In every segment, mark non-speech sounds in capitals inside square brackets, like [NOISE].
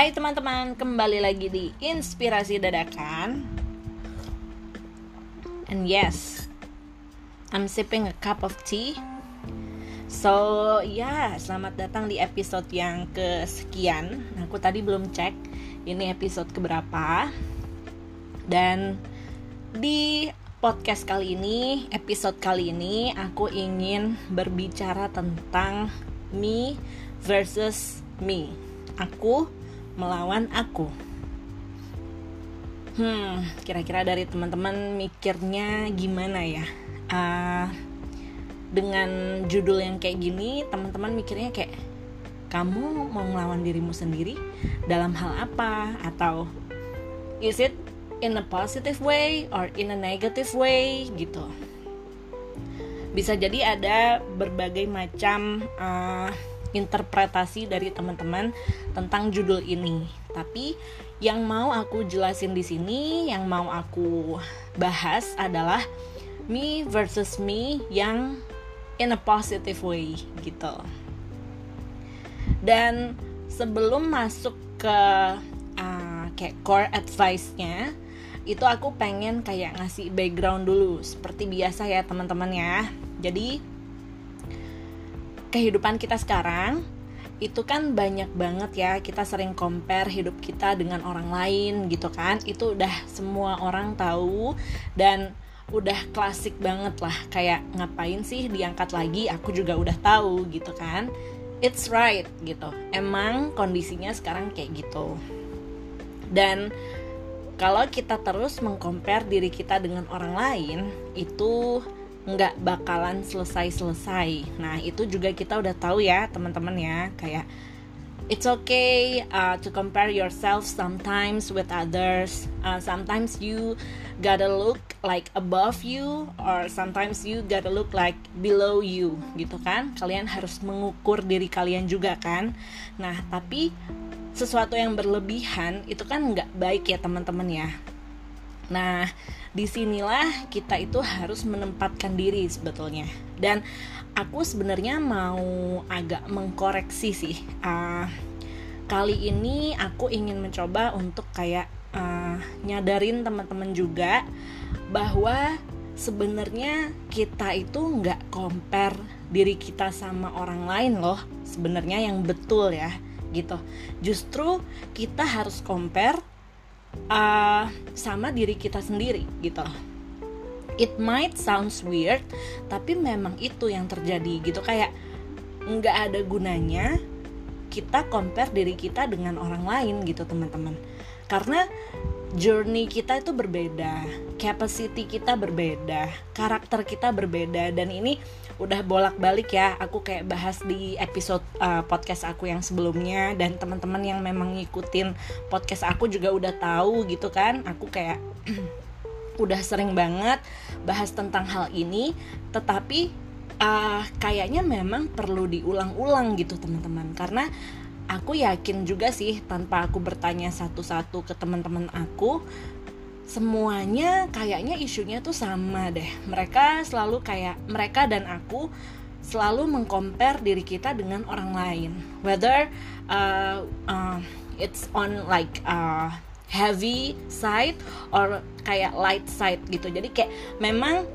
Hai teman-teman, kembali lagi di Inspirasi Dadakan. And yes, I'm sipping a cup of tea. So, ya, selamat datang di episode yang kesekian. Aku tadi belum cek ini episode keberapa. Dan di podcast kali ini, episode kali ini aku ingin berbicara tentang me versus me. Aku melawan aku. Hmm, kira-kira dari teman-teman mikirnya gimana ya? Uh, dengan judul yang kayak gini, teman-teman mikirnya kayak kamu mau melawan dirimu sendiri dalam hal apa? Atau is it in a positive way or in a negative way gitu? Bisa jadi ada berbagai macam uh, interpretasi dari teman-teman tentang judul ini. Tapi yang mau aku jelasin di sini, yang mau aku bahas adalah me versus me yang in a positive way gitu. Dan sebelum masuk ke uh, kayak core advice-nya, itu aku pengen kayak ngasih background dulu seperti biasa ya teman-teman ya. Jadi kehidupan kita sekarang itu kan banyak banget ya. Kita sering compare hidup kita dengan orang lain gitu kan. Itu udah semua orang tahu dan udah klasik banget lah. Kayak ngapain sih diangkat lagi? Aku juga udah tahu gitu kan. It's right gitu. Emang kondisinya sekarang kayak gitu. Dan kalau kita terus mengcompare diri kita dengan orang lain itu nggak bakalan selesai-selesai. Nah itu juga kita udah tahu ya teman-teman ya kayak it's okay uh, to compare yourself sometimes with others. Uh, sometimes you gotta look like above you or sometimes you gotta look like below you gitu kan. Kalian harus mengukur diri kalian juga kan. Nah tapi sesuatu yang berlebihan itu kan nggak baik ya teman-teman ya. Nah di sinilah kita itu harus menempatkan diri sebetulnya. Dan aku sebenarnya mau agak mengkoreksi sih uh, kali ini aku ingin mencoba untuk kayak uh, nyadarin teman-teman juga bahwa sebenarnya kita itu nggak compare diri kita sama orang lain loh sebenarnya yang betul ya gitu. Justru kita harus compare uh, sama diri kita sendiri gitu. It might sounds weird tapi memang itu yang terjadi gitu. Kayak nggak ada gunanya kita compare diri kita dengan orang lain gitu teman-teman. Karena journey kita itu berbeda, capacity kita berbeda, karakter kita berbeda dan ini udah bolak-balik ya. Aku kayak bahas di episode uh, podcast aku yang sebelumnya dan teman-teman yang memang ngikutin podcast aku juga udah tahu gitu kan. Aku kayak [CLEARS THROAT] udah sering banget bahas tentang hal ini, tetapi uh, kayaknya memang perlu diulang-ulang gitu teman-teman karena aku yakin juga sih tanpa aku bertanya satu-satu ke teman-teman aku semuanya kayaknya isunya tuh sama deh. Mereka selalu kayak mereka dan aku selalu mengcompare diri kita dengan orang lain. Whether uh, uh, it's on like uh, heavy side or kayak light side gitu. Jadi kayak memang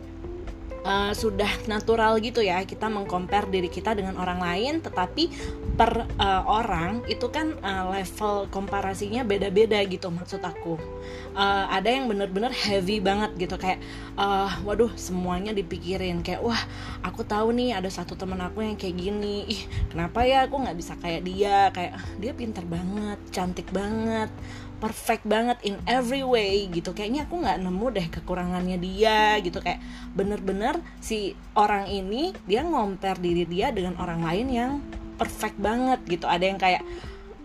uh, sudah natural gitu ya kita mengcompare diri kita dengan orang lain tetapi per uh, orang itu kan uh, level komparasinya beda-beda gitu maksud aku. Uh, ada yang bener-bener heavy banget gitu kayak uh, waduh semuanya dipikirin kayak wah aku tahu nih ada satu temen aku yang kayak gini ih kenapa ya aku nggak bisa kayak dia? Kayak dia pintar banget cantik banget perfect banget in every way gitu. Kayaknya aku nggak nemu deh kekurangannya dia gitu. Kayak bener-bener si orang ini dia ngomper diri dia dengan orang lain yang perfect banget gitu. Ada yang kayak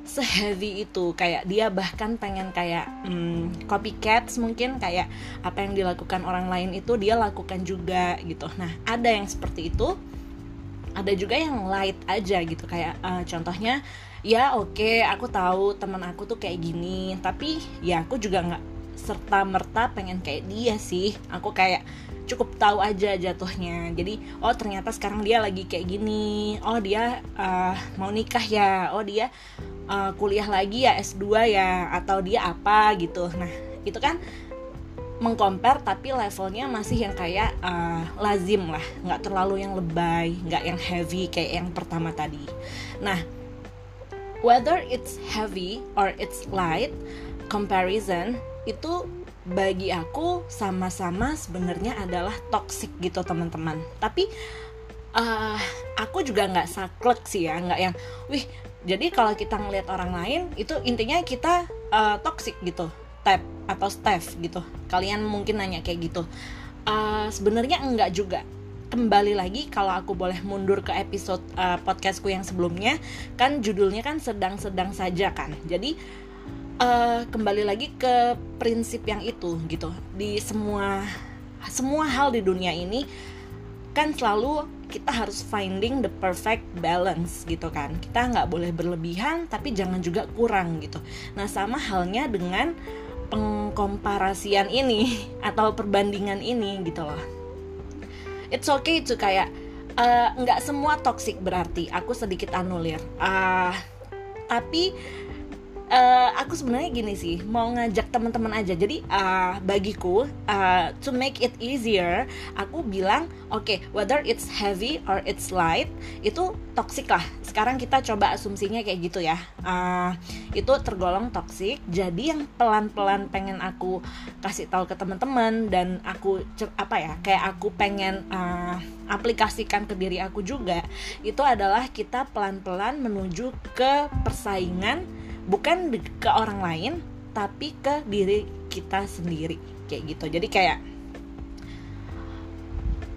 seheavy itu kayak dia bahkan pengen kayak hmm, copycats mungkin kayak apa yang dilakukan orang lain itu dia lakukan juga gitu. Nah ada yang seperti itu. Ada juga yang light aja gitu kayak uh, contohnya ya oke okay, aku tahu teman aku tuh kayak gini tapi ya aku juga nggak serta merta pengen kayak dia sih. Aku kayak cukup tahu aja jatuhnya. Jadi oh ternyata sekarang dia lagi kayak gini. Oh dia uh, mau nikah ya. Oh dia uh, kuliah lagi ya S2 ya atau dia apa gitu. Nah itu kan mengcompare tapi levelnya masih yang kayak uh, lazim lah. Nggak terlalu yang lebay nggak yang heavy kayak yang pertama tadi. Nah whether it's heavy or it's light comparison itu bagi aku sama-sama sebenarnya adalah toxic gitu teman-teman. Tapi uh, aku juga nggak saklek sih ya nggak yang wih jadi kalau kita ngelihat orang lain itu intinya kita uh, toxic gitu tap atau Steph gitu. Kalian mungkin nanya kayak gitu. Uh, sebenarnya enggak juga kembali lagi kalau aku boleh mundur ke episode uh, podcastku yang sebelumnya kan judulnya kan sedang-sedang saja kan. Jadi uh, kembali lagi ke prinsip yang itu gitu. Di semua semua hal di dunia ini kan selalu kita harus finding the perfect balance gitu kan. Kita nggak boleh berlebihan tapi jangan juga kurang gitu. Nah sama halnya dengan pengkomparasian ini [LAUGHS] atau perbandingan ini gitu loh it's okay to kayak uh, nggak semua toxic berarti. Aku sedikit anulir. Uh, tapi uh, aku sebenarnya gini sih mau ngajak teman-teman aja. Jadi uh, bagiku uh, to make it easier aku bilang oke okay, whether it's heavy or it's light itu toxic lah. Sekarang kita coba asumsinya kayak gitu ya. Uh, itu tergolong toxic. Jadi yang pelan-pelan pengen aku kasih tahu ke teman-teman dan aku apa ya kayak aku pengen uh, aplikasikan ke diri aku juga itu adalah kita pelan-pelan menuju ke persaingan bukan ke orang lain tapi ke diri kita sendiri. Kayak gitu. Jadi kayak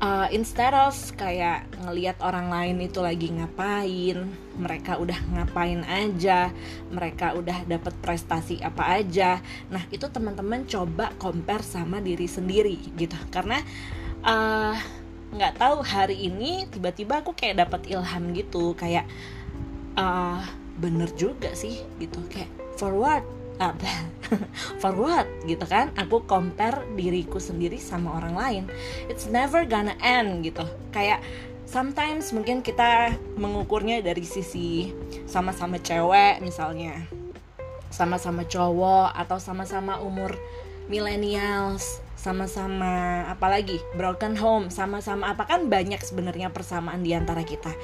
uh, instead of kayak ngelihat orang lain itu lagi ngapain mereka udah ngapain aja mereka udah dapat prestasi apa aja nah itu teman-teman coba compare sama diri sendiri gitu. Karena uh, nggak tahu hari ini tiba-tiba aku kayak dapat ilham gitu kayak uh, bener juga sih gitu. Kayak forward apa [LAUGHS] forward gitu kan. Aku compare diriku sendiri sama orang lain. It's never gonna end gitu. Kayak sometimes mungkin kita mengukurnya dari sisi sama-sama cewek misalnya. Sama-sama cowok atau sama-sama umur millennials sama-sama apalagi broken home sama-sama apa kan banyak sebenarnya persamaan di antara kita.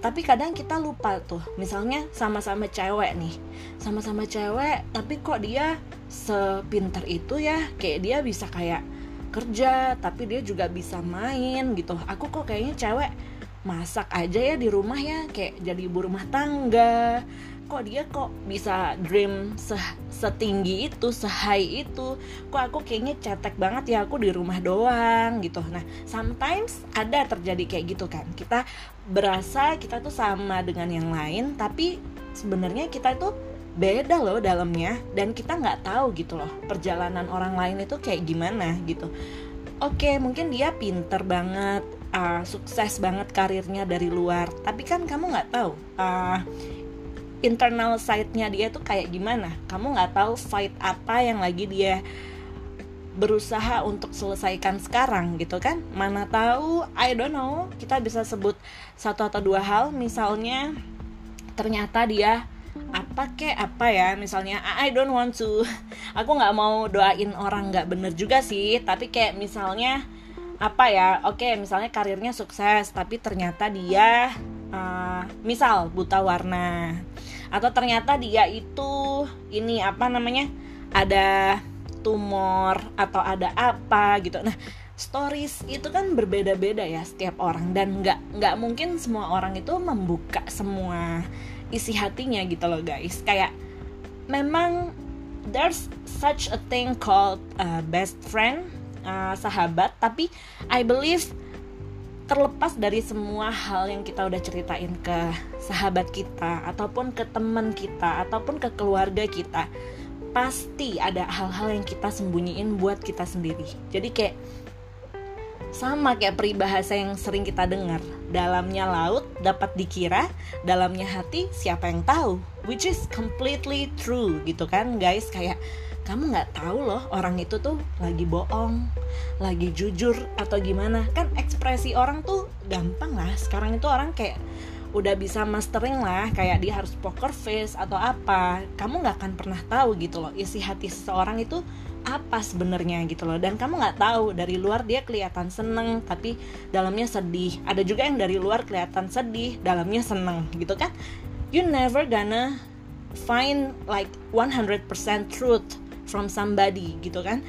Tapi kadang kita lupa tuh misalnya sama-sama cewek nih sama-sama cewek tapi kok dia sepinter itu ya kayak dia bisa kayak kerja tapi dia juga bisa main gitu. Aku kok kayaknya cewek masak aja ya di rumah ya kayak jadi ibu rumah tangga kok dia kok bisa dream se setinggi itu, sehigh itu. Kok aku kayaknya cetek banget ya aku di rumah doang gitu. Nah, sometimes ada terjadi kayak gitu kan. Kita berasa kita tuh sama dengan yang lain, tapi sebenarnya kita itu beda loh dalamnya dan kita nggak tahu gitu loh perjalanan orang lain itu kayak gimana gitu. Oke, mungkin dia pinter banget, uh, sukses banget karirnya dari luar, tapi kan kamu nggak tahu uh, internal side-nya dia tuh kayak gimana? Kamu nggak tahu fight apa yang lagi dia berusaha untuk selesaikan sekarang gitu kan? Mana tahu I don't know kita bisa sebut satu atau dua hal. Misalnya ternyata dia apa kek apa ya? Misalnya I don't want to. [LAUGHS] Aku nggak mau doain orang nggak bener juga sih. Tapi kayak misalnya apa ya? Oke okay, misalnya karirnya sukses tapi ternyata dia uh, misal buta warna atau ternyata dia itu ini apa namanya ada tumor atau ada apa gitu. Nah stories itu kan berbeda-beda ya setiap orang. Dan nggak nggak mungkin semua orang itu membuka semua isi hatinya gitu loh guys. Kayak memang there's such a thing called uh, best friend uh, sahabat. Tapi I believe terlepas dari semua hal yang kita udah ceritain ke sahabat kita ataupun ke teman kita ataupun ke keluarga kita pasti ada hal-hal yang kita sembunyiin buat kita sendiri. Jadi kayak sama kayak peribahasa yang sering kita dengar dalamnya laut dapat dikira dalamnya hati siapa yang tahu? Which is completely true gitu kan guys? Kayak kamu nggak tahu loh orang itu tuh lagi bohong, lagi jujur atau gimana. Kan ekspresi orang tuh gampang lah. Sekarang itu orang kayak udah bisa mastering lah kayak dia harus poker face atau apa kamu nggak akan pernah tahu gitu loh isi hati seseorang itu apa sebenarnya gitu loh dan kamu nggak tahu dari luar dia kelihatan seneng tapi dalamnya sedih ada juga yang dari luar kelihatan sedih dalamnya seneng gitu kan you never gonna find like 100% truth from somebody gitu kan?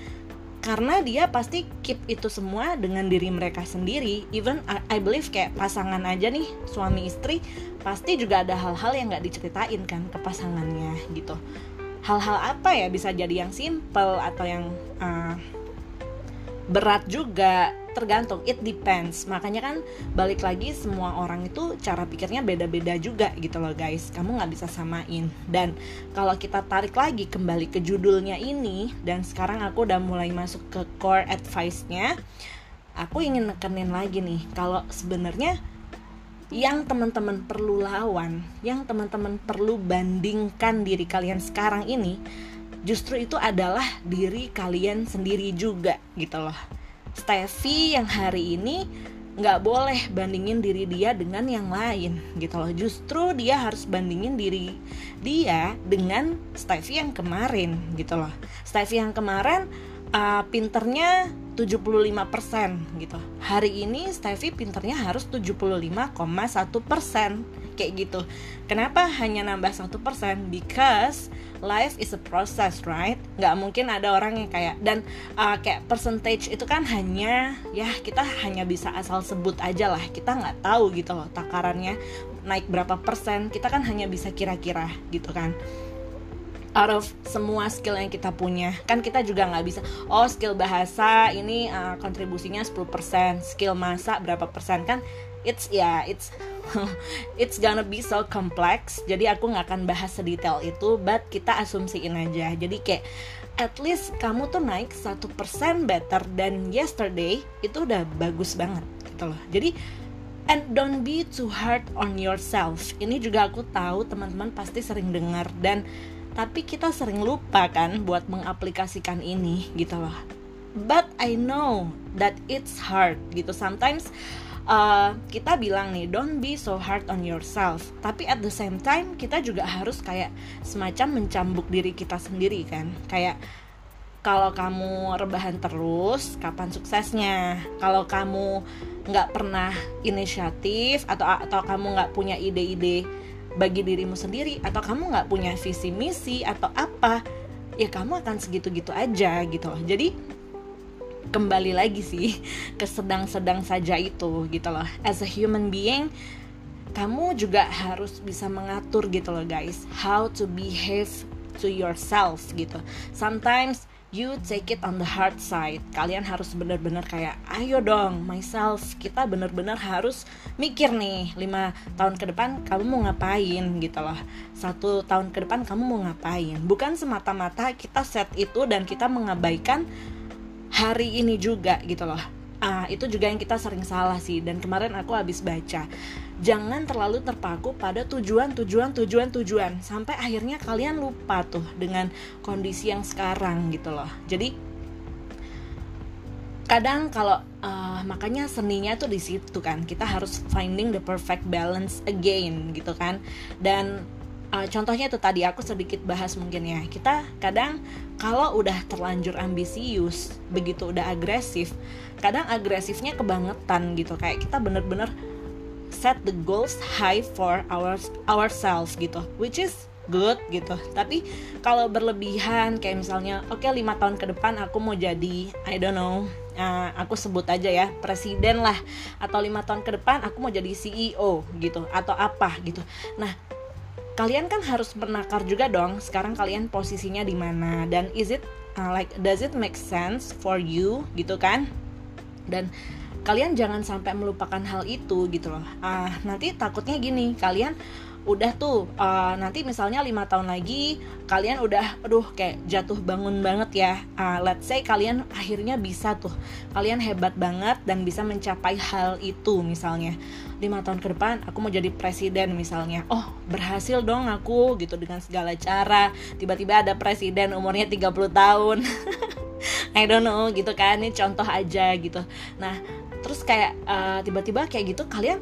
Karena dia pasti keep itu semua dengan diri mereka sendiri. Even I, believe kayak pasangan aja nih suami istri pasti juga ada hal-hal yang nggak diceritain kan ke pasangannya gitu. Hal-hal apa ya bisa jadi yang simple atau yang uh, berat juga tergantung it depends. Makanya kan balik lagi semua orang itu cara pikirnya beda-beda juga gitu loh guys. Kamu nggak bisa samain. Dan kalau kita tarik lagi kembali ke judulnya ini dan sekarang aku udah mulai masuk ke core advice-nya aku ingin nekenin lagi nih kalau sebenarnya yang teman-teman perlu lawan yang teman-teman perlu bandingkan diri kalian sekarang ini justru itu adalah diri kalian sendiri juga gitu loh. Steffi yang hari ini nggak boleh bandingin diri dia dengan yang lain gitu loh. Justru dia harus bandingin diri dia dengan Steffi yang kemarin gitu loh. Steffi yang kemarin uh, pinternya 75% gitu. Hari ini Steffi pinternya harus 75,1% kayak gitu. Kenapa hanya nambah satu persen? Because life is a process right? Nggak mungkin ada orang yang kayak dan uh, kayak percentage itu kan hanya ya kita hanya bisa asal sebut aja lah. Kita nggak tahu gitu loh takarannya naik berapa persen. Kita kan hanya bisa kira-kira gitu kan. Out of semua skill yang kita punya. Kan kita juga nggak bisa oh skill bahasa ini uh, kontribusinya 10% skill masak berapa persen kan? It's ya yeah, it's [LAUGHS] it's gonna be so complex. Jadi aku nggak akan bahas sedetail itu but kita asumsiin aja. Jadi kayak at least kamu tuh naik satu persen better than yesterday itu udah bagus banget gitu loh. Jadi and don't be too hard on yourself. Ini juga aku tahu teman-teman pasti sering dengar dan tapi kita sering lupa kan buat mengaplikasikan ini gitu loh. But I know that it's hard gitu. Sometimes uh, kita bilang nih don't be so hard on yourself. Tapi at the same time kita juga harus kayak semacam mencambuk diri kita sendiri kan. Kayak kalau kamu rebahan terus kapan suksesnya? Kalau kamu nggak pernah inisiatif atau atau kamu nggak punya ide-ide bagi dirimu sendiri atau kamu nggak punya visi misi atau apa ya kamu akan segitu-gitu aja gitu. Jadi kembali lagi sih ke sedang-sedang saja itu gitu loh. As a human being kamu juga harus bisa mengatur gitu loh guys. How to behave to yourself gitu. Sometimes you take it on the hard side. Kalian harus benar-benar kayak ayo dong myself. Kita benar-benar harus mikir nih lima tahun ke depan kamu mau ngapain gitu loh. Satu tahun ke depan kamu mau ngapain? Bukan semata-mata kita set itu dan kita mengabaikan hari ini juga gitu loh. Ah itu juga yang kita sering salah sih dan kemarin aku habis baca. Jangan terlalu terpaku pada tujuan tujuan tujuan tujuan. Sampai akhirnya kalian lupa tuh dengan kondisi yang sekarang gitu loh. Jadi kadang kalau uh, makanya seninya tuh di situ kan. Kita harus finding the perfect balance again gitu kan. Dan uh, contohnya itu tadi aku sedikit bahas mungkin ya. Kita kadang kalau udah terlanjur ambisius begitu udah agresif kadang agresifnya kebangetan gitu. Kayak kita bener-bener set the goals high for our ourselves gitu which is good gitu. Tapi kalau berlebihan kayak misalnya oke okay, lima tahun ke depan aku mau jadi I don't know uh, aku sebut aja ya presiden lah. Atau lima tahun ke depan aku mau jadi CEO gitu atau apa gitu. Nah kalian kan harus menakar juga dong. Sekarang kalian posisinya di mana? Dan is it uh, like does it make sense for you? Gitu kan? Dan kalian jangan sampai melupakan hal itu gitu loh. Ah nanti takutnya gini. Kalian udah tuh uh, nanti misalnya lima tahun lagi kalian udah aduh kayak jatuh bangun banget ya. Uh, let's say kalian akhirnya bisa tuh. Kalian hebat banget dan bisa mencapai hal itu misalnya. Lima tahun ke depan aku mau jadi presiden misalnya. Oh berhasil dong aku gitu dengan segala cara. Tiba-tiba ada presiden umurnya 30 tahun. [LAUGHS] I don't know gitu kan. Ini contoh aja gitu. Nah terus kayak uh, tiba-tiba kayak gitu kalian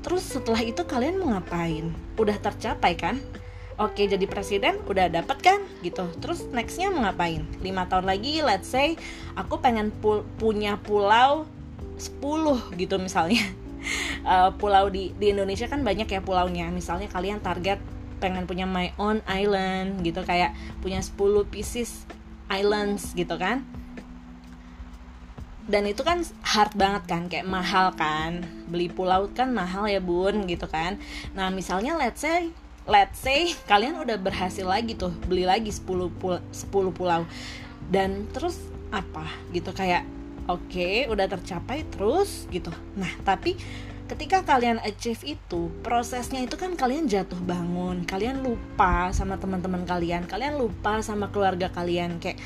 terus setelah itu kalian mau ngapain? Udah tercapai kan? Oke jadi presiden udah dapet kan? Gitu. Terus nextnya mau ngapain? Lima tahun lagi let's say aku pengen pu punya pulau 10 gitu misalnya. Uh, [LAUGHS] pulau di di Indonesia kan banyak ya pulaunya. Misalnya kalian target pengen punya my own island gitu kayak punya 10 pieces islands gitu kan dan itu kan hard banget kan kayak mahal kan. Beli pulau kan mahal ya bun gitu kan. Nah misalnya let's say let's say kalian udah berhasil lagi tuh beli lagi 10 pul 10 pulau. Dan terus apa? Gitu kayak oke okay, udah tercapai terus gitu. Nah tapi ketika kalian achieve itu prosesnya itu kan kalian jatuh bangun. Kalian lupa sama teman-teman kalian. Kalian lupa sama keluarga kalian. Kayak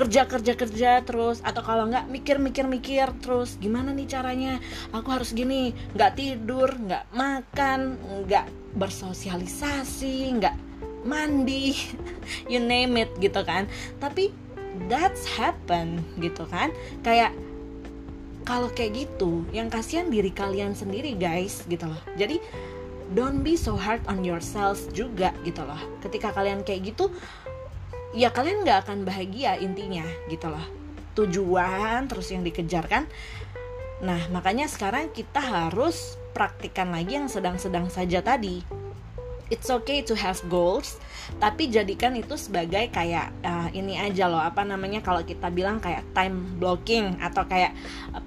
kerja kerja kerja terus. Atau kalau nggak mikir mikir mikir terus. Gimana nih caranya? Aku harus gini. Nggak tidur nggak makan nggak bersosialisasi nggak mandi [LAUGHS] you name it gitu kan. Tapi that's happen gitu kan. Kayak kalau kayak gitu yang kasihan diri kalian sendiri guys gitu loh. Jadi don't be so hard on yourself juga gitu loh. Ketika kalian kayak gitu ya kalian nggak akan bahagia intinya gitu loh. Tujuan terus yang dikejar kan? Nah makanya sekarang kita harus praktikkan lagi yang sedang-sedang saja tadi it's okay to have goals tapi jadikan itu sebagai kayak uh, ini aja loh apa namanya kalau kita bilang kayak time blocking atau kayak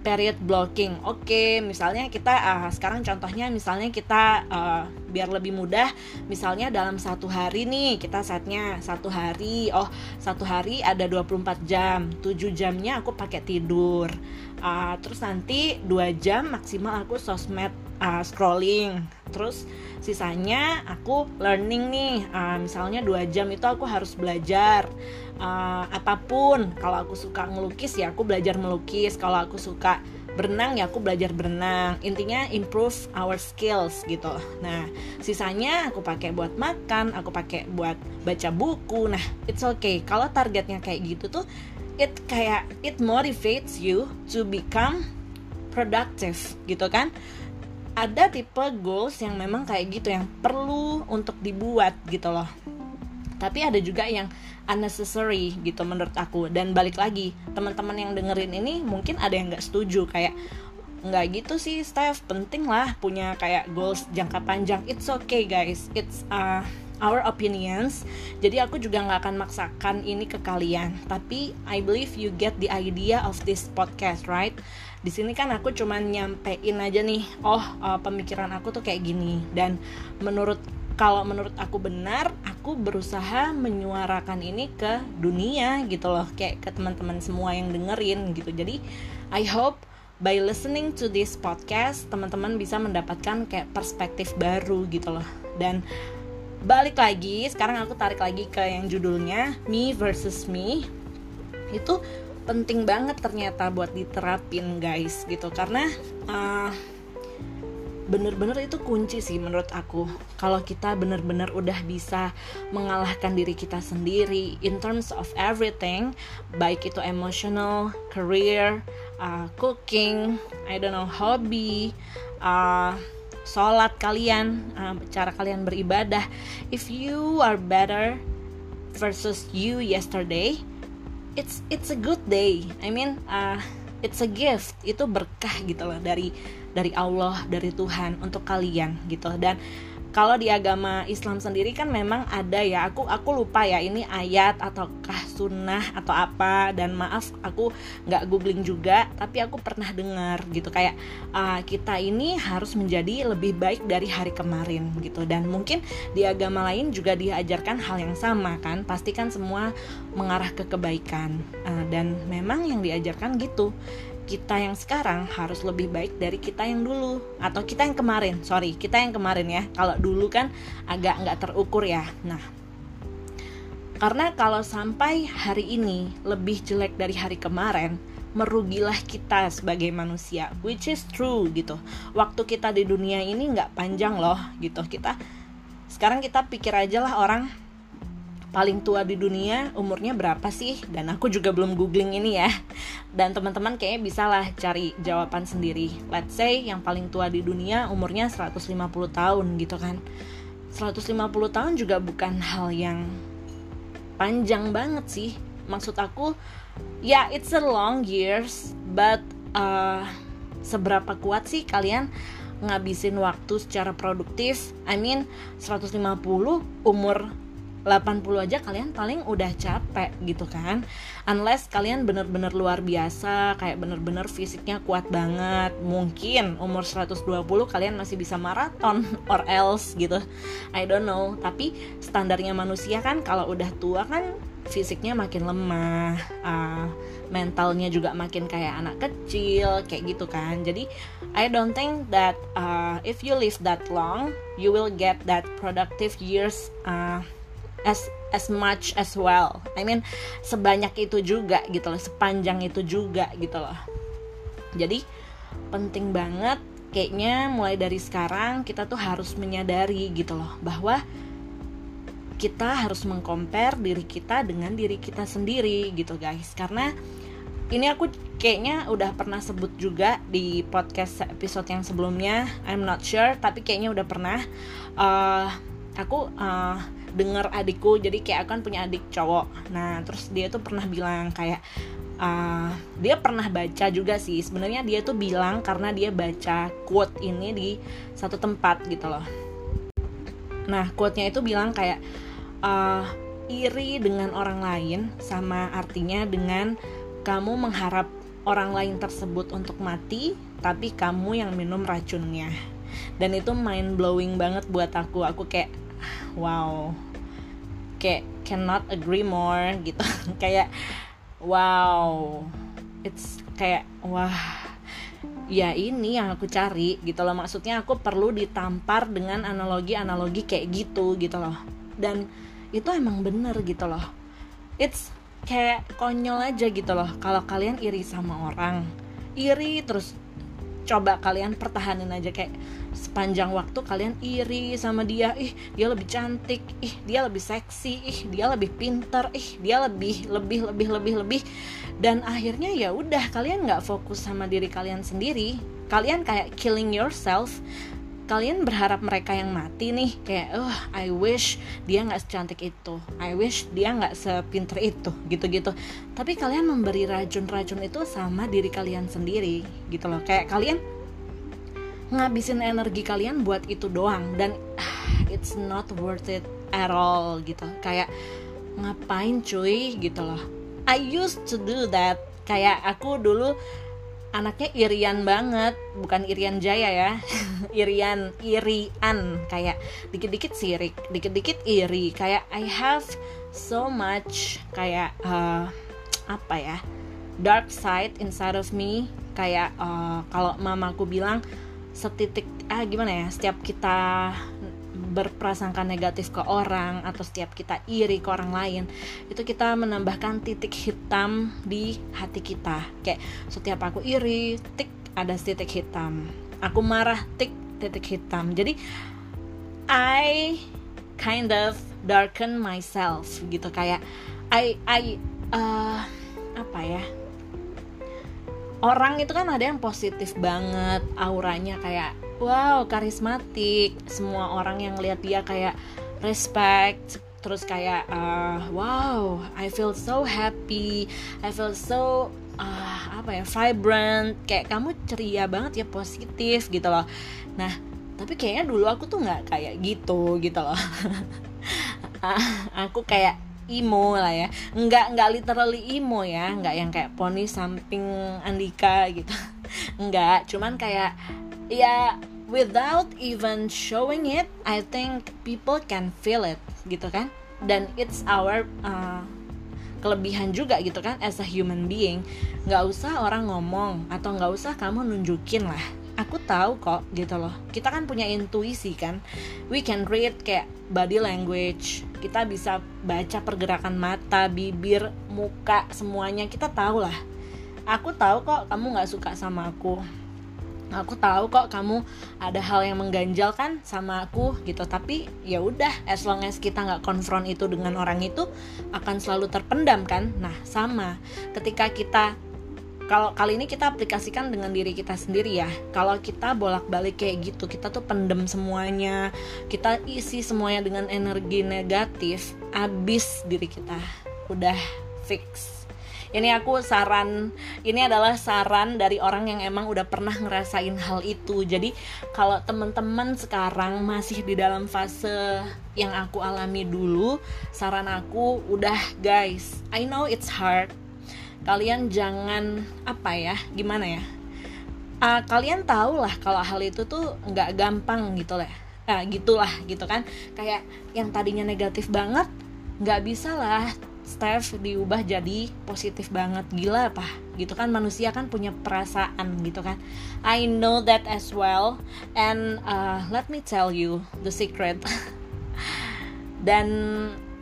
period blocking. Oke okay, misalnya kita uh, sekarang contohnya misalnya kita uh, biar lebih mudah misalnya dalam satu hari nih kita setnya satu hari oh satu hari ada 24 jam 7 jamnya aku pakai tidur. Uh, terus nanti dua jam maksimal aku sosmed uh, scrolling. Terus sisanya aku learning nih. Uh, misalnya dua jam itu aku harus belajar uh, apa pun. Kalau aku suka ngelukis ya aku belajar melukis. Kalau aku suka berenang ya aku belajar berenang. Intinya improve our skills gitu. Nah sisanya aku pakai buat makan aku pakai buat baca buku. Nah it's okay. Kalau targetnya kayak gitu tuh it kayak it motivates you to become productive gitu kan ada tipe goals yang memang kayak gitu yang perlu untuk dibuat gitu loh. Tapi ada juga yang unnecessary gitu menurut aku. Dan balik lagi teman-teman yang dengerin ini mungkin ada yang nggak setuju. Kayak nggak gitu sih Steph. Penting lah punya kayak goals jangka panjang. It's okay guys. It's uh, our opinions. Jadi aku juga nggak akan maksakan ini ke kalian. Tapi I believe you get the idea of this podcast right di sini kan aku cuman nyampein aja nih oh uh, pemikiran aku tuh kayak gini. Dan menurut kalau menurut aku benar aku berusaha menyuarakan ini ke dunia gitu loh kayak ke teman-teman semua yang dengerin gitu. Jadi I hope by listening to this podcast teman-teman bisa mendapatkan kayak perspektif baru gitu loh. Dan balik lagi sekarang aku tarik lagi ke yang judulnya me versus me. Itu penting banget ternyata buat diterapin guys gitu karena uh, bener-bener itu kunci sih menurut aku kalau kita bener-bener udah bisa mengalahkan diri kita sendiri in terms of everything baik itu emotional, career, uh, cooking, I don't know hobby, uh, sholat kalian, uh, cara kalian beribadah. If you are better versus you yesterday, it's it's a good day. I mean, uh, it's a gift. Itu berkah gitu loh dari dari Allah, dari Tuhan untuk kalian gitu. Dan kalau di agama Islam sendiri kan memang ada ya aku aku lupa ya ini ayat ataukah sunnah atau apa dan maaf aku nggak googling juga tapi aku pernah dengar gitu kayak uh, kita ini harus menjadi lebih baik dari hari kemarin gitu. Dan mungkin di agama lain juga diajarkan hal yang sama kan pasti kan semua mengarah ke kebaikan. Uh, dan memang yang diajarkan gitu kita yang sekarang harus lebih baik dari kita yang dulu atau kita yang kemarin sorry kita yang kemarin ya. Kalau dulu kan agak nggak terukur ya. Nah karena kalau sampai hari ini lebih jelek dari hari kemarin merugilah kita sebagai manusia which is true gitu waktu kita di dunia ini nggak panjang loh gitu kita sekarang kita pikir aja lah orang paling tua di dunia umurnya berapa sih? Dan aku juga belum googling ini ya. Dan teman-teman kayaknya bisa lah cari jawaban sendiri. Let's say yang paling tua di dunia umurnya 150 tahun gitu kan. 150 tahun juga bukan hal yang panjang banget sih. Maksud aku ya yeah, it's a long years but uh, seberapa kuat sih kalian ngabisin waktu secara produktif? I mean 150 umur 80 aja kalian paling udah capek gitu kan. Unless kalian bener-bener luar biasa kayak bener-bener fisiknya kuat banget. Mungkin umur 120 kalian masih bisa maraton [LAUGHS] or else gitu. I don't know. Tapi standarnya manusia kan kalau udah tua kan fisiknya makin lemah uh, mentalnya juga makin kayak anak kecil kayak gitu kan. Jadi I don't think that uh, if you live that long you will get that productive years uh, as as much as well. I mean sebanyak itu juga gitu loh, sepanjang itu juga gitu loh. Jadi penting banget kayaknya mulai dari sekarang kita tuh harus menyadari gitu loh bahwa kita harus mengcompare diri kita dengan diri kita sendiri gitu guys karena ini aku kayaknya udah pernah sebut juga di podcast episode yang sebelumnya I'm not sure tapi kayaknya udah pernah uh, aku uh, denger adikku jadi kayak aku kan punya adik cowok. Nah terus dia tuh pernah bilang kayak uh, dia pernah baca juga sih. Sebenarnya dia tuh bilang karena dia baca quote ini di satu tempat gitu loh. Nah quote-nya itu bilang kayak uh, iri dengan orang lain sama artinya dengan kamu mengharap orang lain tersebut untuk mati tapi kamu yang minum racunnya. Dan itu mind blowing banget buat aku. Aku kayak wow kayak cannot agree more gitu. [LAUGHS] Kayak wow it's kayak wah ya ini yang aku cari gitu loh. Maksudnya aku perlu ditampar dengan analogi-analogi kayak gitu gitu loh. Dan itu emang bener gitu loh. It's kayak konyol aja gitu loh. Kalau kalian iri sama orang iri terus coba kalian pertahanin aja kayak sepanjang waktu kalian iri sama dia. Ih dia lebih cantik. Ih dia lebih seksi. Ih dia lebih pinter. Ih dia lebih lebih lebih lebih lebih. Dan akhirnya ya udah kalian nggak fokus sama diri kalian sendiri. Kalian kayak killing yourself kalian berharap mereka yang mati nih kayak oh I wish dia nggak secantik itu. I wish dia nggak sepinter itu gitu-gitu. Tapi kalian memberi racun-racun itu sama diri kalian sendiri gitu loh. Kayak kalian ngabisin energi kalian buat itu doang dan ah, it's not worth it at all gitu. Kayak ngapain cuy? gitu loh. I used to do that. Kayak aku dulu anaknya irian banget bukan irian jaya ya. [LAUGHS] Irian irian. Kayak dikit-dikit sirik dikit-dikit iri. Kayak I have so much kayak uh, apa ya dark side inside of me. Kayak uh, kalau mamaku bilang setitik ah gimana ya setiap kita berprasangka negatif ke orang atau setiap kita iri ke orang lain itu kita menambahkan titik hitam di hati kita. Kayak setiap aku iri tik ada titik hitam. Aku marah tik titik hitam. Jadi I kind of darken myself gitu. Kayak I I uh, apa ya? Orang itu kan ada yang positif banget auranya kayak wow karismatik. Semua orang yang lihat dia kayak respect terus kayak uh, wow I feel so happy. I feel so uh, apa ya vibrant. Kayak kamu ceria banget ya positif gitu loh. Nah tapi kayaknya dulu aku tuh nggak kayak gitu gitu loh. [LAUGHS] Aku kayak emo lah ya. Nggak nggak literally emo ya. Nggak yang kayak poni samping Andika gitu. [LAUGHS] Nggak cuman kayak ya without even showing it I think people can feel it gitu kan? Dan it's our uh, kelebihan juga gitu kan as a human being. Nggak usah orang ngomong atau nggak usah kamu nunjukin lah. Aku tahu kok gitu loh. Kita kan punya intuisi kan? We can read kayak body language. Kita bisa baca pergerakan mata bibir muka semuanya. Kita tahu lah. Aku tahu kok kamu nggak suka sama aku aku tahu kok kamu ada hal yang mengganjal kan sama aku gitu. Tapi ya udah as long as kita nggak konfront itu dengan orang itu akan selalu terpendam kan? Nah sama. Ketika kita kalau kali ini kita aplikasikan dengan diri kita sendiri ya. Kalau kita bolak-balik kayak gitu kita tuh pendem semuanya. Kita isi semuanya dengan energi negatif abis diri kita. Udah fix ini aku saran ini adalah saran dari orang yang emang udah pernah ngerasain hal itu. Jadi kalau teman-teman sekarang masih di dalam fase yang aku alami dulu saran aku udah guys I know it's hard. Kalian jangan apa ya gimana ya? Uh, kalian tahu lah kalau hal itu tuh nggak gampang gitu lah. Nah gitulah gitu kan? Kayak yang tadinya negatif banget nggak bisa lah Steph diubah jadi positif banget gila apa? Gitu kan manusia kan punya perasaan gitu kan. I know that as well. And uh, let me tell you the secret. [LAUGHS] Dan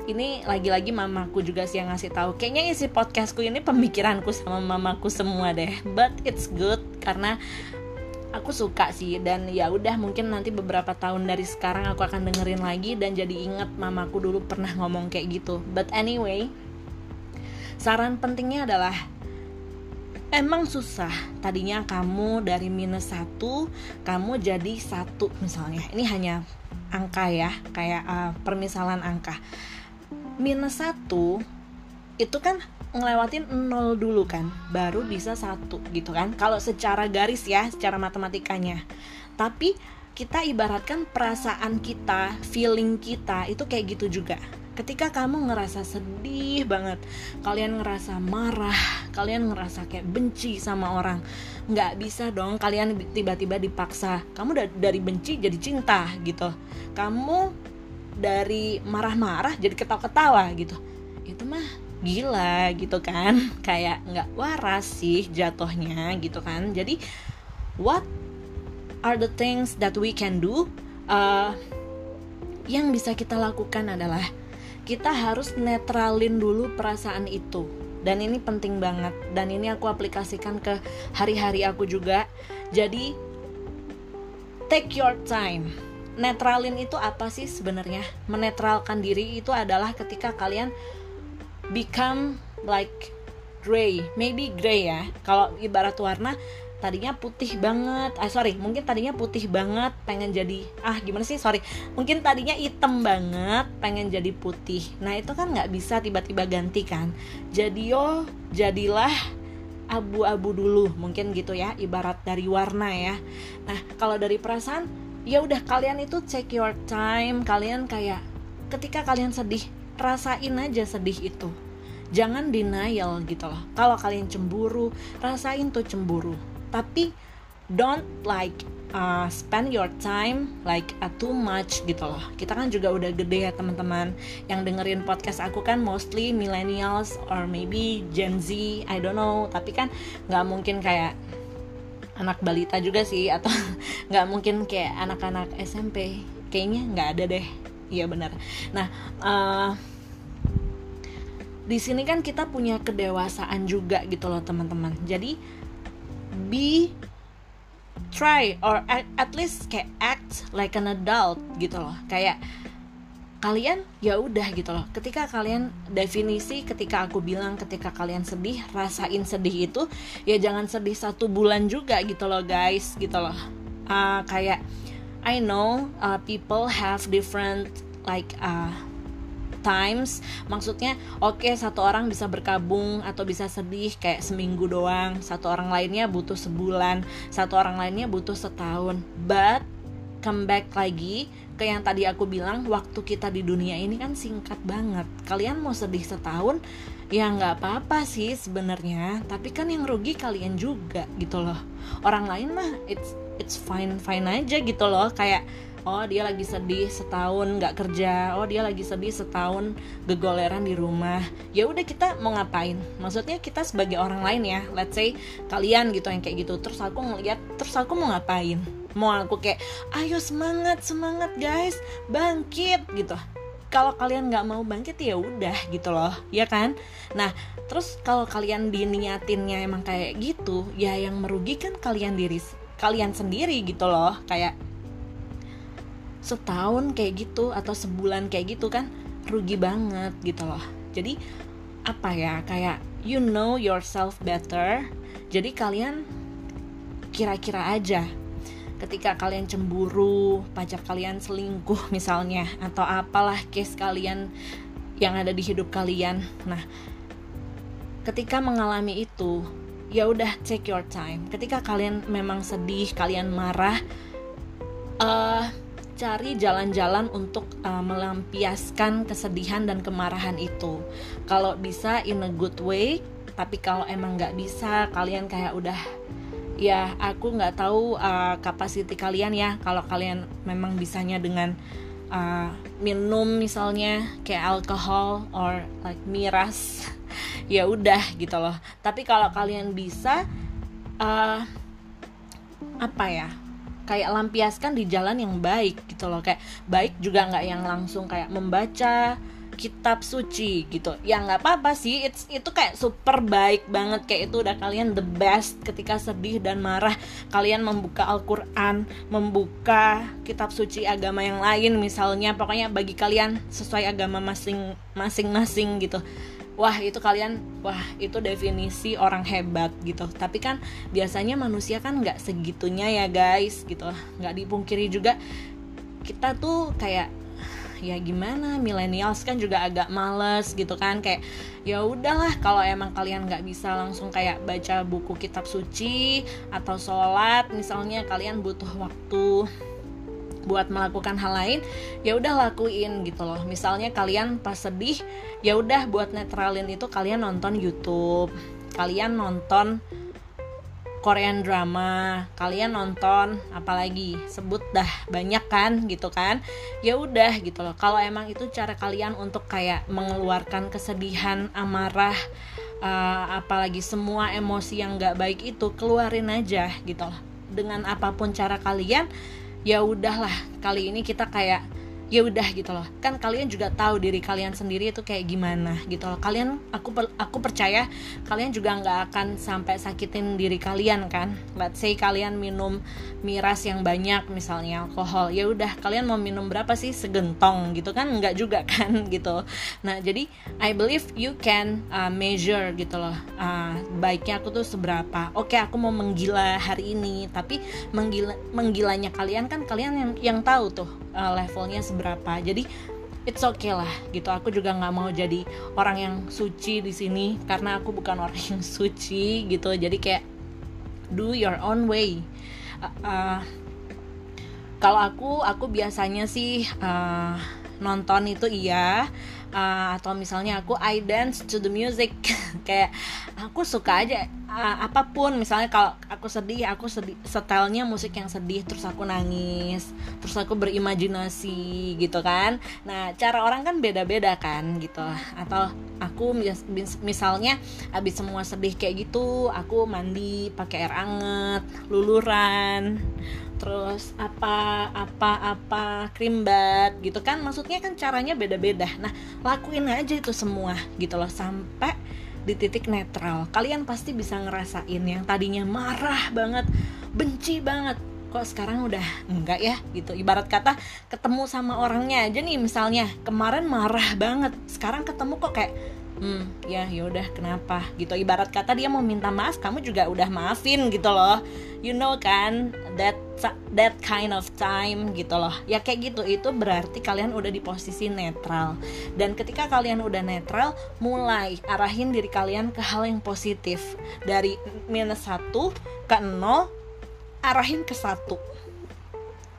ini lagi-lagi mamaku juga sih yang ngasih tahu. Kayaknya isi podcastku ini pemikiranku sama mamaku semua deh. But it's good karena aku suka sih dan ya udah mungkin nanti beberapa tahun dari sekarang aku akan dengerin lagi dan jadi inget mamaku dulu pernah ngomong kayak gitu. But anyway saran pentingnya adalah emang susah. Tadinya kamu dari minus satu kamu jadi satu misalnya. Ini hanya angka ya kayak uh, permisalan angka. Minus satu itu kan ngelewatin nol dulu kan baru bisa satu gitu kan. Kalau secara garis ya secara matematikanya. Tapi kita ibaratkan perasaan kita feeling kita itu kayak gitu juga. Ketika kamu ngerasa sedih banget kalian ngerasa marah kalian ngerasa kayak benci sama orang nggak bisa dong kalian tiba-tiba dipaksa. Kamu dari benci jadi cinta gitu. Kamu dari marah-marah jadi ketawa-ketawa gitu. Itu mah gila gitu kan. [LAUGHS] Kayak nggak waras sih jatuhnya gitu kan. Jadi what are the things that we can do? Uh, yang bisa kita lakukan adalah kita harus netralin dulu perasaan itu. Dan ini penting banget. Dan ini aku aplikasikan ke hari-hari aku juga. Jadi take your time. Netralin itu apa sih sebenarnya? Menetralkan diri itu adalah ketika kalian become like gray. Maybe gray ya. Kalau ibarat warna tadinya putih banget. Ah sorry mungkin tadinya putih banget pengen jadi ah gimana sih? Sorry. Mungkin tadinya hitam banget pengen jadi putih. Nah itu kan nggak bisa tiba-tiba ganti kan. Jadi yo jadilah abu-abu dulu. Mungkin gitu ya ibarat dari warna ya. Nah kalau dari perasaan ya udah kalian itu check your time. Kalian kayak ketika kalian sedih rasain aja sedih itu. Jangan denial gitu loh. Kalau kalian cemburu rasain tuh cemburu. Tapi don't like uh, spend your time like uh, too much gitu loh. Kita kan juga udah gede ya teman-teman. Yang dengerin podcast aku kan mostly millennials or maybe Gen Z I don't know. Tapi kan nggak mungkin kayak anak balita juga sih atau [LAUGHS] nggak mungkin kayak anak-anak SMP kayaknya nggak ada deh. Iya benar nah uh, di sini kan kita punya kedewasaan juga gitu loh teman-teman. Jadi be try or at, least kayak act like an adult gitu loh. Kayak kalian ya udah gitu loh. Ketika kalian definisi ketika aku bilang ketika kalian sedih rasain sedih itu ya jangan sedih satu bulan juga gitu loh guys gitu loh. Uh, kayak I know uh, people have different like uh, times. Maksudnya oke okay, satu orang bisa berkabung atau bisa sedih kayak seminggu doang. Satu orang lainnya butuh sebulan satu orang lainnya butuh setahun. But come back lagi ke yang tadi aku bilang waktu kita di dunia ini kan singkat banget. Kalian mau sedih setahun ya nggak apa-apa sih sebenarnya. Tapi kan yang rugi kalian juga gitu loh. Orang lain mah it's it's fine fine aja gitu loh. Kayak oh dia lagi sedih setahun nggak kerja. Oh dia lagi sedih setahun gegoleran di rumah. Ya udah kita mau ngapain? Maksudnya kita sebagai orang lain ya. Let's say kalian gitu yang kayak gitu. Terus aku ngeliat terus aku mau ngapain? Mau aku kayak ayo semangat semangat guys. Bangkit gitu. Kalau kalian nggak mau bangkit ya udah gitu loh. Ya kan? Nah terus kalau kalian diniatinnya emang kayak gitu ya yang merugikan kalian diri kalian sendiri gitu loh. Kayak setahun kayak gitu atau sebulan kayak gitu kan rugi banget gitu loh. Jadi apa ya kayak you know yourself better. Jadi kalian kira-kira aja ketika kalian cemburu pacar kalian selingkuh misalnya atau apalah case kalian yang ada di hidup kalian. Nah ketika mengalami itu ya udah take your time. Ketika kalian memang sedih kalian marah uh, cari jalan-jalan untuk uh, melampiaskan kesedihan dan kemarahan itu. Kalau bisa in a good way, tapi kalau emang nggak bisa, kalian kayak udah ya aku nggak tahu uh, kapasiti kalian ya. Kalau kalian memang bisanya dengan uh, minum misalnya kayak alkohol or like miras, [LAUGHS] ya udah gitu loh. Tapi kalau kalian bisa uh, apa ya? Kayak lampiaskan di jalan yang baik gitu loh. Kayak baik juga nggak yang langsung kayak membaca kitab suci gitu. Ya nggak apa-apa sih. It's, itu kayak super baik banget. Kayak itu udah kalian the best ketika sedih dan marah. Kalian membuka Al-Quran membuka kitab suci agama yang lain misalnya. Pokoknya bagi kalian sesuai agama masing masing-masing gitu wah itu kalian wah itu definisi orang hebat gitu. Tapi kan biasanya manusia kan nggak segitunya ya guys gitu. Nggak dipungkiri juga kita tuh kayak ya gimana millennials kan juga agak males gitu kan. Kayak ya udahlah kalau emang kalian nggak bisa langsung kayak baca buku kitab suci atau sholat misalnya kalian butuh waktu buat melakukan hal lain ya udah lakuin gitu loh misalnya kalian pas sedih ya udah buat netralin itu kalian nonton YouTube kalian nonton Korean drama, kalian nonton apalagi sebut dah banyak kan gitu kan. Ya udah gitu loh. Kalau emang itu cara kalian untuk kayak mengeluarkan kesedihan, amarah, uh, apalagi semua emosi yang gak baik itu keluarin aja gitu loh. Dengan apa pun cara kalian ya udahlah kali ini kita kayak ya udah gitu loh. Kan kalian juga tahu diri kalian sendiri itu kayak gimana gitu loh. Kalian aku aku percaya kalian juga nggak akan sampai sakitin diri kalian kan. Let's say kalian minum miras yang banyak misalnya alkohol ya udah. Kalian mau minum berapa sih? Segentong gitu kan? Nggak juga [LAUGHS] kan gitu. Nah jadi I believe you can uh, measure gitu loh uh, baiknya aku tuh seberapa. Oke aku mau menggila hari ini tapi menggila menggilanya kalian kan kalian yang yang tahu tuh uh, levelnya seberapa berapa. Jadi it's okay lah gitu. Aku juga nggak mau jadi orang yang suci di sini karena aku bukan orang [LAUGHS] yang suci gitu. Jadi kayak do your own way. Uh, uh, kalau aku aku biasanya sih uh, nonton itu iya. Uh, atau misalnya aku I dance to the music. [LAUGHS] Kayak aku suka aja uh, apa pun misalnya kalau aku sedih aku sedih setelnya musik yang sedih terus aku nangis terus aku berimajinasi gitu kan. Nah cara orang kan beda-beda kan gitu. Atau aku mis misalnya abis semua sedih kayak gitu aku mandi pakai air anget luluran terus apa apa apa krim bat gitu kan. Maksudnya kan caranya beda-beda. Nah lakuin aja itu semua gitu loh. Sampai di titik netral kalian pasti bisa ngerasain yang tadinya marah banget benci banget kok sekarang udah enggak ya gitu. Ibarat kata ketemu sama orangnya aja nih misalnya kemarin marah banget sekarang ketemu kok kayak hmm ya yaudah kenapa? Gitu ibarat kata dia mau minta maaf kamu juga udah maafin gitu loh. You know kan that that kind of time gitu loh. Ya kayak gitu itu berarti kalian udah di posisi netral. Dan ketika kalian udah netral mulai arahin diri kalian ke hal yang positif. Dari minus satu ke nol arahin ke satu.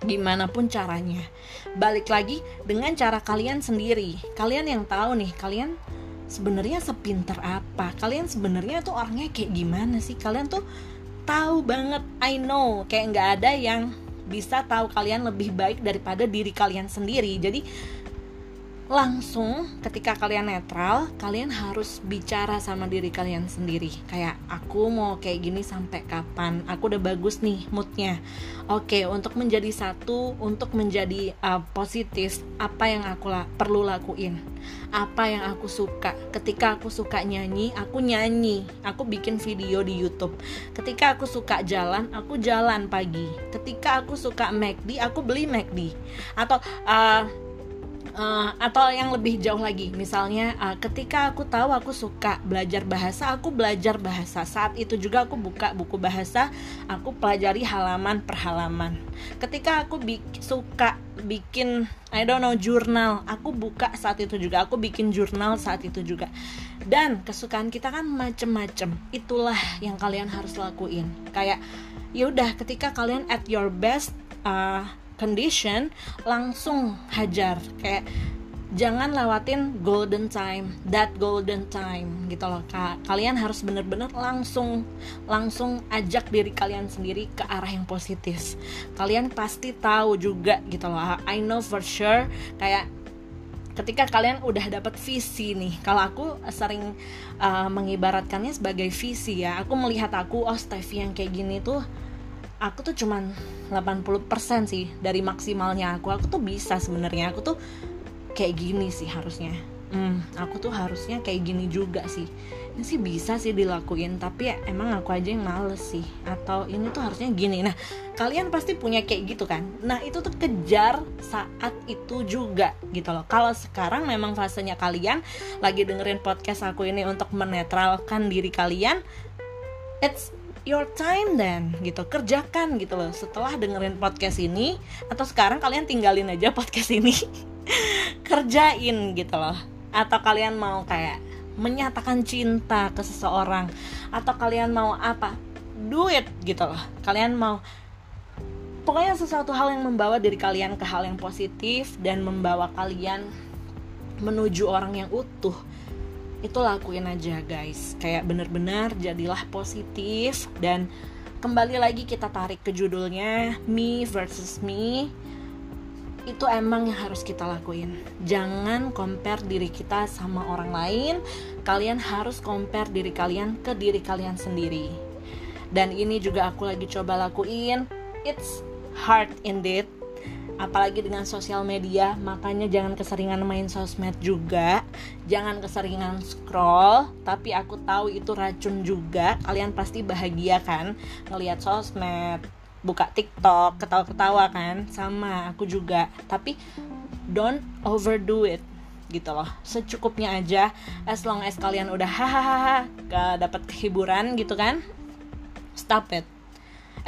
Gimana pun caranya. Balik lagi dengan cara kalian sendiri. Kalian yang tahu nih kalian sebenarnya sepinter apa? Kalian sebenarnya tuh orangnya kayak gimana sih? Kalian tuh tahu banget I know. Kayak nggak ada yang bisa tahu kalian lebih baik daripada diri kalian sendiri. Jadi langsung ketika kalian netral kalian harus bicara sama diri kalian sendiri. Kayak aku mau kayak gini sampai kapan? Aku udah bagus nih moodnya. Oke untuk menjadi satu untuk menjadi uh, positif apa yang aku la perlu lakuin? Apa yang aku suka? Ketika aku suka nyanyi aku nyanyi. Aku bikin video di YouTube. Ketika aku suka jalan aku jalan pagi. Ketika aku suka McD aku beli McD atau uh, Uh, atau yang lebih jauh lagi. Misalnya uh, ketika aku tahu aku suka belajar bahasa aku belajar bahasa. Saat itu juga aku buka buku bahasa aku pelajari halaman per halaman. Ketika aku bi suka bikin I don't know jurnal aku buka saat itu juga. Aku bikin jurnal saat itu juga. Dan kesukaan kita kan macem-macem. Itulah yang kalian harus lakuin. Kayak yaudah ketika kalian at your best uh, condition langsung hajar. Kayak jangan lewatin golden time that golden time gitu loh. Ka kalian harus bener-bener langsung langsung ajak diri kalian sendiri ke arah yang positif. Kalian pasti tahu juga gitu loh. I know for sure kayak ketika kalian udah dapat visi nih. Kalau aku sering uh, mengibaratkannya sebagai visi ya. Aku melihat aku oh Steffi yang kayak gini tuh aku tuh cuman 80% sih dari maksimalnya aku. Aku tuh bisa sebenarnya. Aku tuh kayak gini sih harusnya. Hmm, aku tuh harusnya kayak gini juga sih. Ini sih bisa sih dilakuin tapi ya emang aku aja yang males sih. Atau ini tuh harusnya gini. Nah kalian pasti punya kayak gitu kan? Nah itu tuh kejar saat itu juga gitu loh. Kalau sekarang memang fasenya kalian lagi dengerin podcast aku ini untuk menetralkan diri kalian it's your time then gitu. Kerjakan gitu loh. Setelah dengerin podcast ini atau sekarang kalian tinggalin aja [LAUGHS] podcast ini. Kerjain gitu loh. Atau kalian mau kayak menyatakan cinta ke seseorang atau kalian mau apa do it gitu loh. Kalian mau pokoknya sesuatu hal yang membawa diri kalian ke hal yang positif dan membawa kalian menuju orang yang utuh itu lakuin aja guys. Kayak bener-bener jadilah positif. Dan kembali lagi kita tarik ke judulnya me versus me. Itu emang yang harus kita lakuin. Jangan compare diri kita sama orang lain. Kalian harus compare diri kalian ke diri kalian sendiri. Dan ini juga aku lagi coba lakuin. It's hard indeed apalagi dengan sosial media makanya jangan keseringan main sosmed juga. Jangan keseringan scroll tapi aku tahu itu racun juga. Kalian pasti bahagia kan ngelihat sosmed buka TikTok ketawa-ketawa kan? Sama aku juga. Tapi don't overdo it gitu loh. Secukupnya aja as long as kalian udah hahaha dapat kehiburan gitu kan? Stop it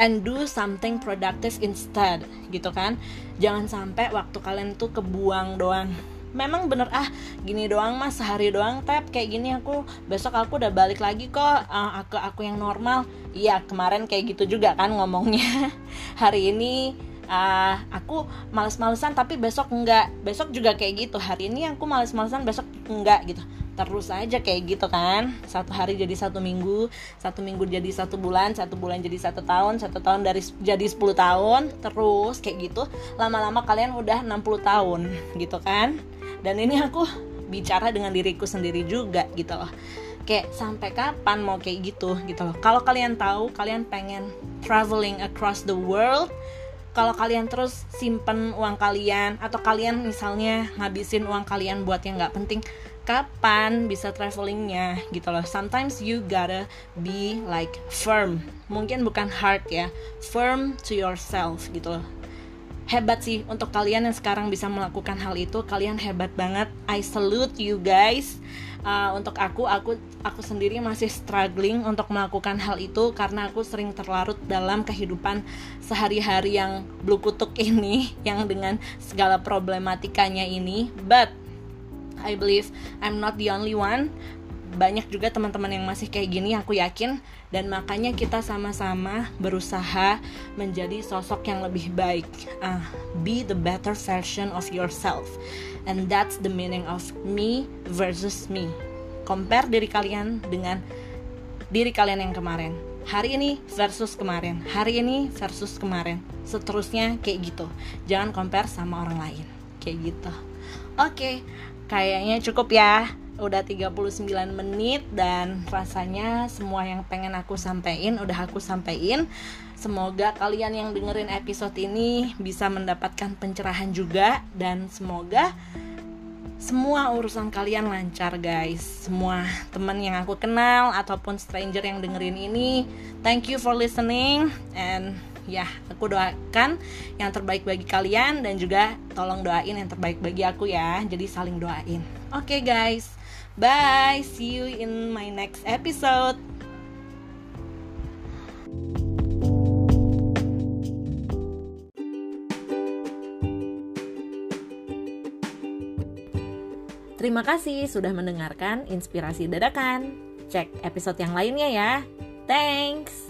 and do something productive instead gitu kan? Jangan sampai waktu kalian tuh kebuang doang. Memang bener ah gini doang mas sehari doang tap kayak gini aku besok aku udah balik lagi kok uh, aku aku yang normal. Iya kemarin kayak gitu juga kan ngomongnya. [LAUGHS] Hari ini uh, aku males-malesan tapi besok enggak. Besok juga kayak gitu. Hari ini aku males-malesan besok enggak gitu. Terus aja kayak gitu kan. Satu hari jadi satu minggu satu minggu jadi satu bulan satu bulan jadi satu tahun satu tahun dari jadi 10 tahun. Terus kayak gitu lama-lama kalian udah 60 tahun gitu kan. Dan ini aku bicara dengan diriku sendiri juga gitu loh. Kayak sampai kapan mau kayak gitu gitu loh. Kalau kalian tahu kalian pengen traveling across the world kalau kalian terus simpen uang kalian atau kalian misalnya ngabisin uang kalian buat yang nggak penting kapan bisa travelingnya gitu loh? Sometimes you gotta be like firm. Mungkin bukan hard ya firm to yourself gitu loh. Hebat sih untuk kalian yang sekarang bisa melakukan hal itu kalian hebat banget. I salute you guys uh, untuk aku aku aku sendiri masih struggling untuk melakukan hal itu karena aku sering terlarut dalam kehidupan sehari-hari yang blue kutuk [LAUGHS] ini yang dengan segala problematikanya ini. But I believe I'm not the only one banyak juga teman-teman yang masih kayak gini aku yakin. Dan makanya kita sama-sama berusaha menjadi sosok yang lebih baik. Uh, be the better version of yourself. And that's the meaning of me versus me. Compare diri kalian dengan diri kalian yang kemarin. Hari ini versus kemarin. Hari ini versus kemarin. Seterusnya kayak gitu. Jangan compare sama orang lain. Kayak gitu. Oke okay kayaknya cukup ya udah 39 menit dan rasanya semua yang pengen aku sampaikan udah aku sampaikan semoga kalian yang dengerin episode ini bisa mendapatkan pencerahan juga dan semoga semua urusan kalian lancar guys. Semua teman yang aku kenal ataupun stranger yang dengerin ini thank you for listening. And ya aku doakan yang terbaik bagi kalian dan juga tolong doain yang terbaik bagi aku ya. Jadi saling doain. Oke okay, guys bye see you in my next episode Terima kasih sudah mendengarkan inspirasi dadakan. Cek episode yang lainnya ya. Thanks.